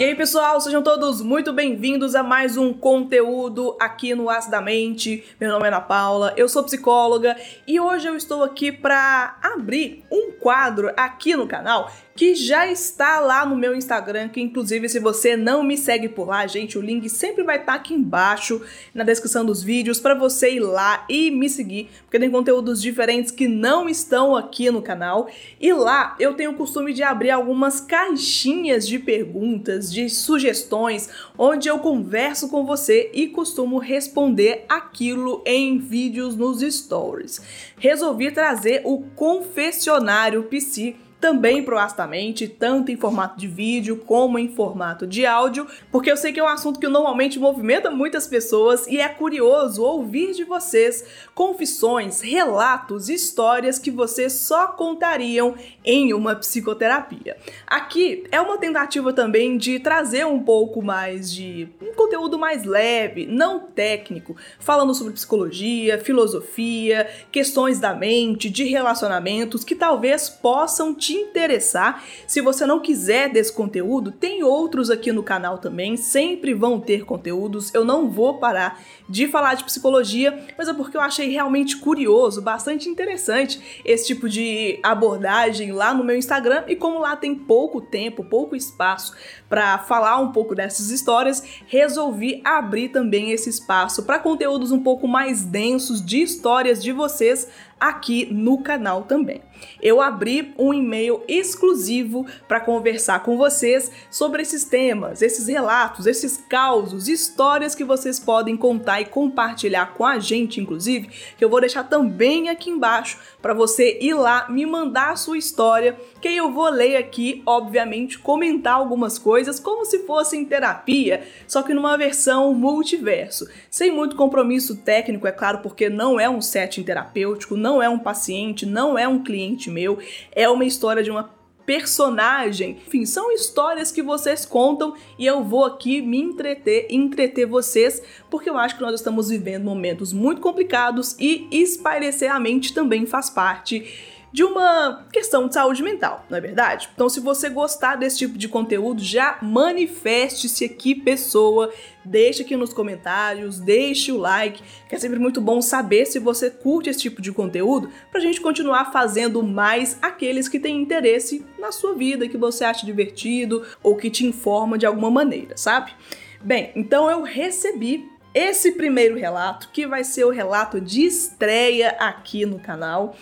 E aí, pessoal, sejam todos muito bem-vindos a mais um conteúdo aqui no Acidamente. Meu nome é Ana Paula, eu sou psicóloga e hoje eu estou aqui para abrir um quadro aqui no canal que já está lá no meu Instagram, que inclusive se você não me segue por lá, gente, o link sempre vai estar aqui embaixo na descrição dos vídeos para você ir lá e me seguir, porque tem conteúdos diferentes que não estão aqui no canal. E lá eu tenho o costume de abrir algumas caixinhas de perguntas, de sugestões, onde eu converso com você e costumo responder aquilo em vídeos nos stories. Resolvi trazer o confessionário PC também proastamente, tanto em formato de vídeo como em formato de áudio, porque eu sei que é um assunto que normalmente movimenta muitas pessoas e é curioso ouvir de vocês confissões, relatos, histórias que vocês só contariam em uma psicoterapia. Aqui é uma tentativa também de trazer um pouco mais de um conteúdo mais leve, não técnico, falando sobre psicologia, filosofia, questões da mente, de relacionamentos que talvez possam te te interessar. Se você não quiser desse conteúdo, tem outros aqui no canal também, sempre vão ter conteúdos. Eu não vou parar de falar de psicologia, mas é porque eu achei realmente curioso, bastante interessante esse tipo de abordagem lá no meu Instagram e como lá tem pouco tempo, pouco espaço para falar um pouco dessas histórias, resolvi abrir também esse espaço para conteúdos um pouco mais densos de histórias de vocês aqui no canal também. Eu abri um e-mail exclusivo para conversar com vocês sobre esses temas, esses relatos, esses causos, histórias que vocês podem contar e compartilhar com a gente, inclusive, que eu vou deixar também aqui embaixo para você ir lá me mandar a sua história, que eu vou ler aqui, obviamente, comentar algumas coisas como se fosse em terapia, só que numa versão multiverso, sem muito compromisso técnico, é claro, porque não é um setting terapêutico, não não é um paciente, não é um cliente meu, é uma história de uma personagem. Enfim, são histórias que vocês contam e eu vou aqui me entreter, entreter vocês, porque eu acho que nós estamos vivendo momentos muito complicados e espairecer a mente também faz parte de uma questão de saúde mental, não é verdade? Então, se você gostar desse tipo de conteúdo, já manifeste-se aqui, pessoa. Deixe aqui nos comentários, deixe o like, que é sempre muito bom saber se você curte esse tipo de conteúdo, pra gente continuar fazendo mais aqueles que têm interesse na sua vida, que você acha divertido ou que te informa de alguma maneira, sabe? Bem, então eu recebi esse primeiro relato, que vai ser o relato de estreia aqui no canal.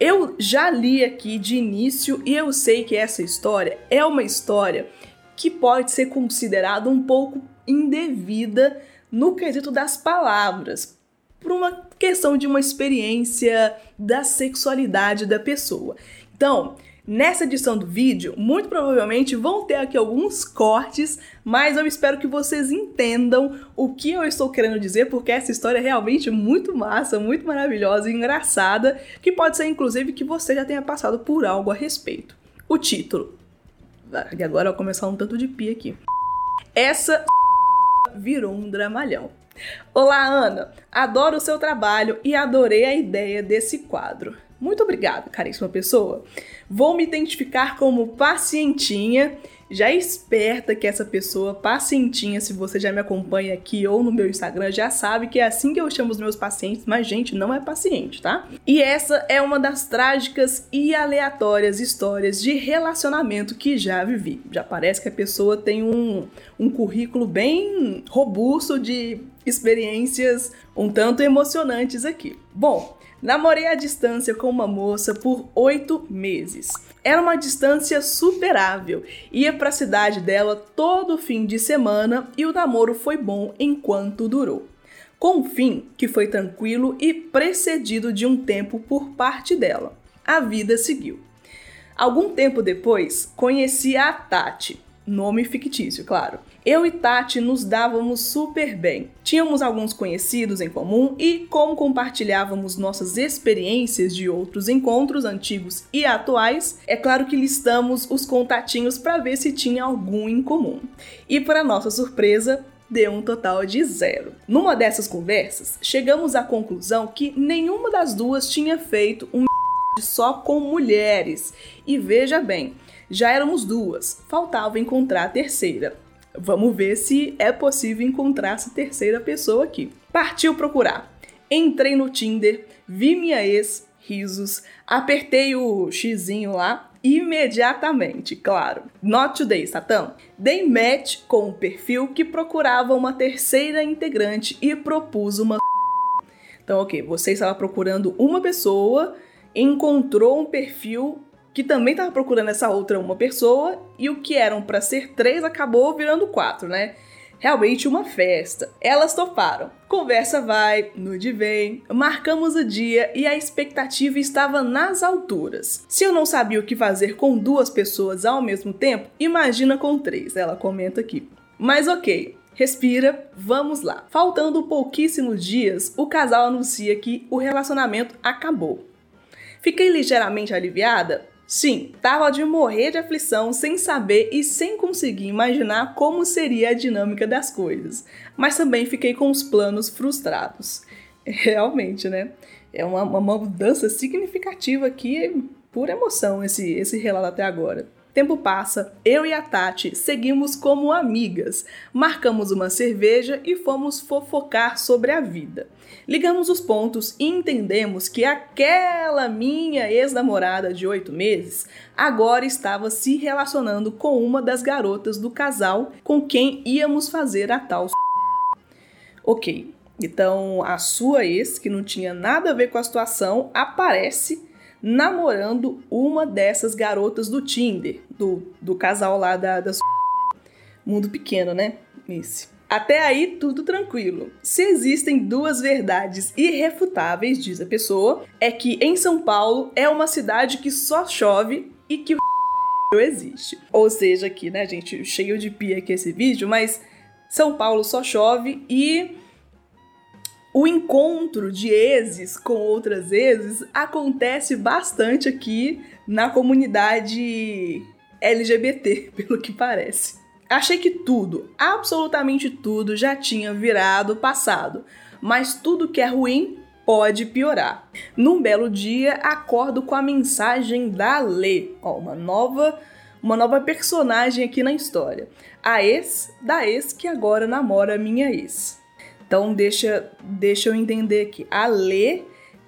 Eu já li aqui de início e eu sei que essa história é uma história que pode ser considerada um pouco indevida no quesito das palavras, por uma questão de uma experiência da sexualidade da pessoa. Então, Nessa edição do vídeo, muito provavelmente vão ter aqui alguns cortes, mas eu espero que vocês entendam o que eu estou querendo dizer, porque essa história é realmente muito massa, muito maravilhosa e engraçada, que pode ser inclusive que você já tenha passado por algo a respeito. O título. E agora eu vou começar um tanto de pi aqui. Essa virou um dramalhão. Olá, Ana! Adoro o seu trabalho e adorei a ideia desse quadro. Muito obrigada, caríssima pessoa. Vou me identificar como pacientinha, já esperta que essa pessoa, pacientinha, se você já me acompanha aqui ou no meu Instagram, já sabe que é assim que eu chamo os meus pacientes, mas gente, não é paciente, tá? E essa é uma das trágicas e aleatórias histórias de relacionamento que já vivi. Já parece que a pessoa tem um, um currículo bem robusto de experiências um tanto emocionantes aqui. Bom, Namorei à distância com uma moça por oito meses. Era uma distância superável. Ia para a cidade dela todo fim de semana e o namoro foi bom enquanto durou. Com o fim, que foi tranquilo e precedido de um tempo por parte dela. A vida seguiu. Algum tempo depois, conheci a Tati, nome fictício, claro. Eu e Tati nos dávamos super bem. Tínhamos alguns conhecidos em comum e, como compartilhávamos nossas experiências de outros encontros antigos e atuais, é claro que listamos os contatinhos para ver se tinha algum em comum. E, para nossa surpresa, deu um total de zero. Numa dessas conversas, chegamos à conclusão que nenhuma das duas tinha feito um só com mulheres. E veja bem, já éramos duas, faltava encontrar a terceira. Vamos ver se é possível encontrar essa terceira pessoa aqui. Partiu procurar. Entrei no Tinder, vi minha ex, risos, apertei o xizinho lá imediatamente, claro. Not today, Satã. Dei match com um perfil que procurava uma terceira integrante e propus uma. Então, ok, você estava procurando uma pessoa, encontrou um perfil que também estava procurando essa outra uma pessoa e o que eram para ser três acabou virando quatro, né? Realmente uma festa. Elas toparam. Conversa vai, nude vem, marcamos o dia e a expectativa estava nas alturas. Se eu não sabia o que fazer com duas pessoas ao mesmo tempo, imagina com três, ela comenta aqui. Mas ok, Respira, vamos lá. Faltando pouquíssimos dias, o casal anuncia que o relacionamento acabou. Fiquei ligeiramente aliviada? Sim, tava de morrer de aflição sem saber e sem conseguir imaginar como seria a dinâmica das coisas, mas também fiquei com os planos frustrados. Realmente, né? É uma, uma mudança significativa aqui, por emoção, esse, esse relato até agora. Tempo passa, eu e a Tati seguimos como amigas, marcamos uma cerveja e fomos fofocar sobre a vida. Ligamos os pontos e entendemos que aquela minha ex-namorada de oito meses agora estava se relacionando com uma das garotas do casal com quem íamos fazer a tal. Ok, então a sua ex, que não tinha nada a ver com a situação, aparece namorando uma dessas garotas do Tinder, do, do casal lá da, da. Mundo pequeno, né? Esse. Até aí, tudo tranquilo. Se existem duas verdades irrefutáveis, diz a pessoa, é que em São Paulo é uma cidade que só chove e que o existe. Ou seja, aqui, né, gente, cheio de pia aqui esse vídeo, mas São Paulo só chove e o encontro de exes com outras exes acontece bastante aqui na comunidade LGBT, pelo que parece. Achei que tudo, absolutamente tudo, já tinha virado passado, mas tudo que é ruim pode piorar. Num belo dia, acordo com a mensagem da Lê, ó, uma nova, uma nova personagem aqui na história. A ex da ex que agora namora minha ex. Então deixa, deixa eu entender aqui. A Lê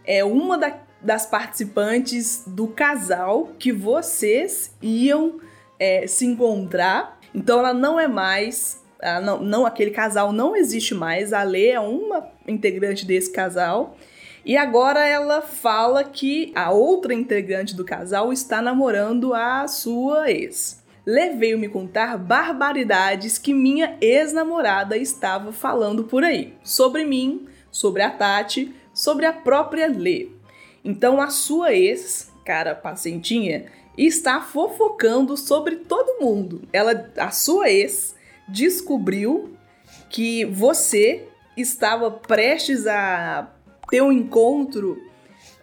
é uma da, das participantes do casal que vocês iam é, se encontrar. Então ela não é mais. Não, não, aquele casal não existe mais. A Lê é uma integrante desse casal. E agora ela fala que a outra integrante do casal está namorando a sua ex levei-o me contar barbaridades que minha ex-namorada estava falando por aí, sobre mim, sobre a Tati, sobre a própria Lê. Então a sua ex, cara pacientinha, está fofocando sobre todo mundo. Ela, a sua ex, descobriu que você estava prestes a ter um encontro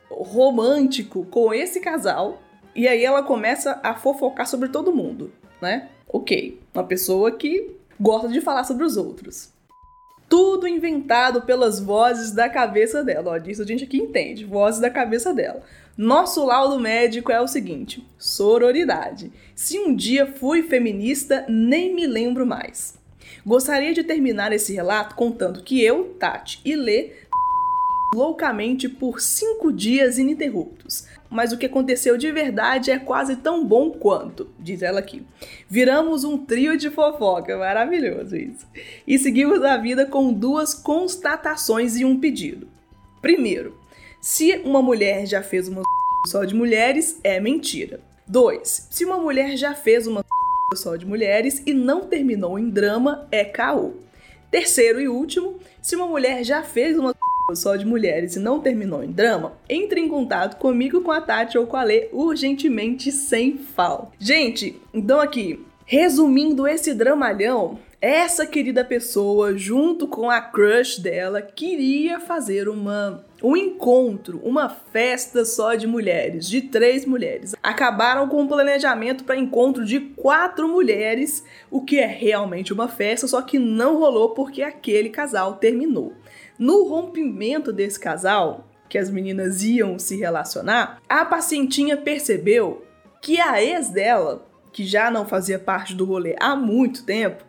romântico com esse casal e aí ela começa a fofocar sobre todo mundo, né? Ok, uma pessoa que gosta de falar sobre os outros. Tudo inventado pelas vozes da cabeça dela. Ó, disso a gente aqui entende, vozes da cabeça dela. Nosso laudo médico é o seguinte: sororidade. Se um dia fui feminista, nem me lembro mais. Gostaria de terminar esse relato contando que eu, Tati e Lê loucamente por cinco dias ininterruptos. Mas o que aconteceu de verdade é quase tão bom quanto, diz ela aqui. Viramos um trio de fofoca, maravilhoso isso. E seguimos a vida com duas constatações e um pedido. Primeiro, se uma mulher já fez uma só de mulheres, é mentira. 2. Se uma mulher já fez uma só de mulheres e não terminou em drama, é caô. Terceiro e último, se uma mulher já fez uma só de mulheres e não terminou em drama, entre em contato comigo, com a Tati ou com a Lê urgentemente sem falta. Gente, então aqui, resumindo esse dramalhão, essa querida pessoa, junto com a crush dela, queria fazer uma um encontro, uma festa só de mulheres, de três mulheres. Acabaram com o planejamento para encontro de quatro mulheres, o que é realmente uma festa, só que não rolou porque aquele casal terminou. No rompimento desse casal, que as meninas iam se relacionar, a pacientinha percebeu que a ex dela, que já não fazia parte do rolê há muito tempo,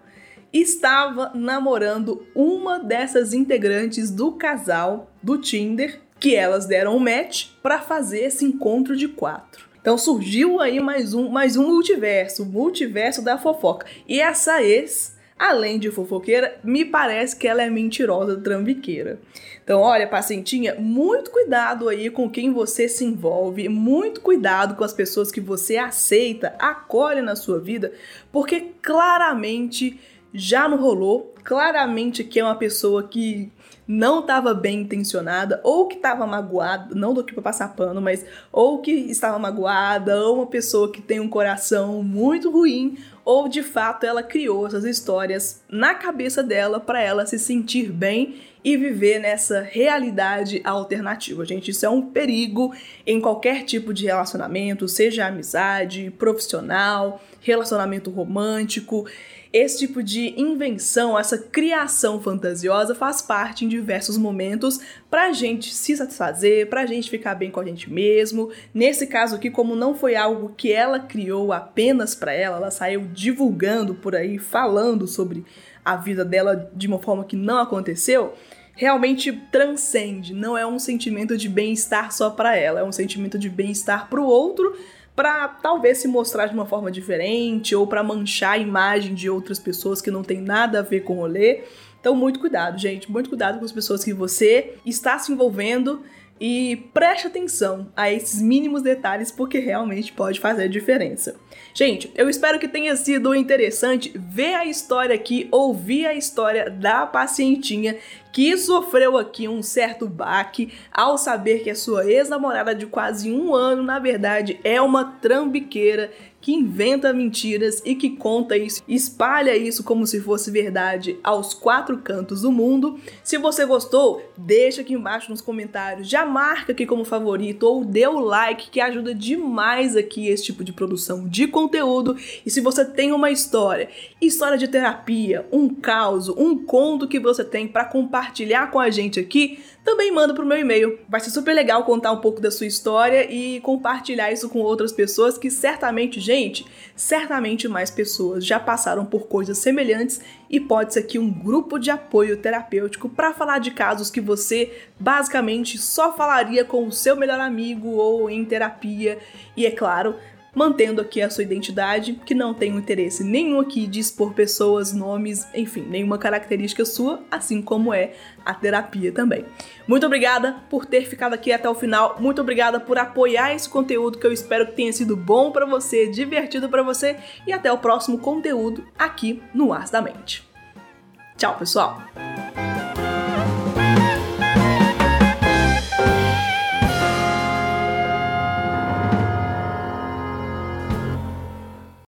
estava namorando uma dessas integrantes do casal do Tinder, que elas deram um match para fazer esse encontro de quatro. Então surgiu aí mais um, mais um multiverso, o multiverso da fofoca. E essa ex, além de fofoqueira, me parece que ela é mentirosa, trambiqueira. Então, olha, pacientinha, muito cuidado aí com quem você se envolve, muito cuidado com as pessoas que você aceita, acolhe na sua vida, porque claramente já não rolou, claramente que é uma pessoa que não estava bem intencionada, ou que estava magoada, não do que para passar pano, mas ou que estava magoada, ou uma pessoa que tem um coração muito ruim, ou de fato ela criou essas histórias na cabeça dela para ela se sentir bem e viver nessa realidade alternativa. Gente, isso é um perigo em qualquer tipo de relacionamento, seja amizade, profissional, relacionamento romântico. Esse tipo de invenção, essa criação fantasiosa faz parte em diversos momentos pra gente se satisfazer, pra gente ficar bem com a gente mesmo. Nesse caso aqui, como não foi algo que ela criou apenas para ela, ela saiu divulgando por aí, falando sobre a vida dela de uma forma que não aconteceu, realmente transcende, não é um sentimento de bem-estar só para ela, é um sentimento de bem-estar para o outro para talvez se mostrar de uma forma diferente ou para manchar a imagem de outras pessoas que não tem nada a ver com o rolê. Então, muito cuidado, gente, muito cuidado com as pessoas que você está se envolvendo e preste atenção a esses mínimos detalhes porque realmente pode fazer diferença. Gente, eu espero que tenha sido interessante ver a história aqui, ouvir a história da pacientinha que sofreu aqui um certo baque ao saber que a sua ex-namorada de quase um ano, na verdade, é uma trambiqueira que inventa mentiras e que conta isso, espalha isso como se fosse verdade aos quatro cantos do mundo. Se você gostou, deixa aqui embaixo nos comentários, já marca aqui como favorito ou dê o like que ajuda demais aqui esse tipo de produção de conteúdo. E se você tem uma história, história de terapia, um caos, um conto que você tem para compartilhar com a gente aqui, também manda pro meu e-mail. Vai ser super legal contar um pouco da sua história e compartilhar isso com outras pessoas que certamente, gente, certamente mais pessoas já passaram por coisas semelhantes e pode ser aqui um grupo de apoio terapêutico para falar de casos que você basicamente só falaria com o seu melhor amigo ou em terapia. E é claro, mantendo aqui a sua identidade, que não tem interesse nenhum aqui de expor pessoas, nomes, enfim, nenhuma característica sua, assim como é a terapia também. Muito obrigada por ter ficado aqui até o final. Muito obrigada por apoiar esse conteúdo que eu espero que tenha sido bom para você, divertido para você e até o próximo conteúdo aqui no Ars da Mente. Tchau, pessoal.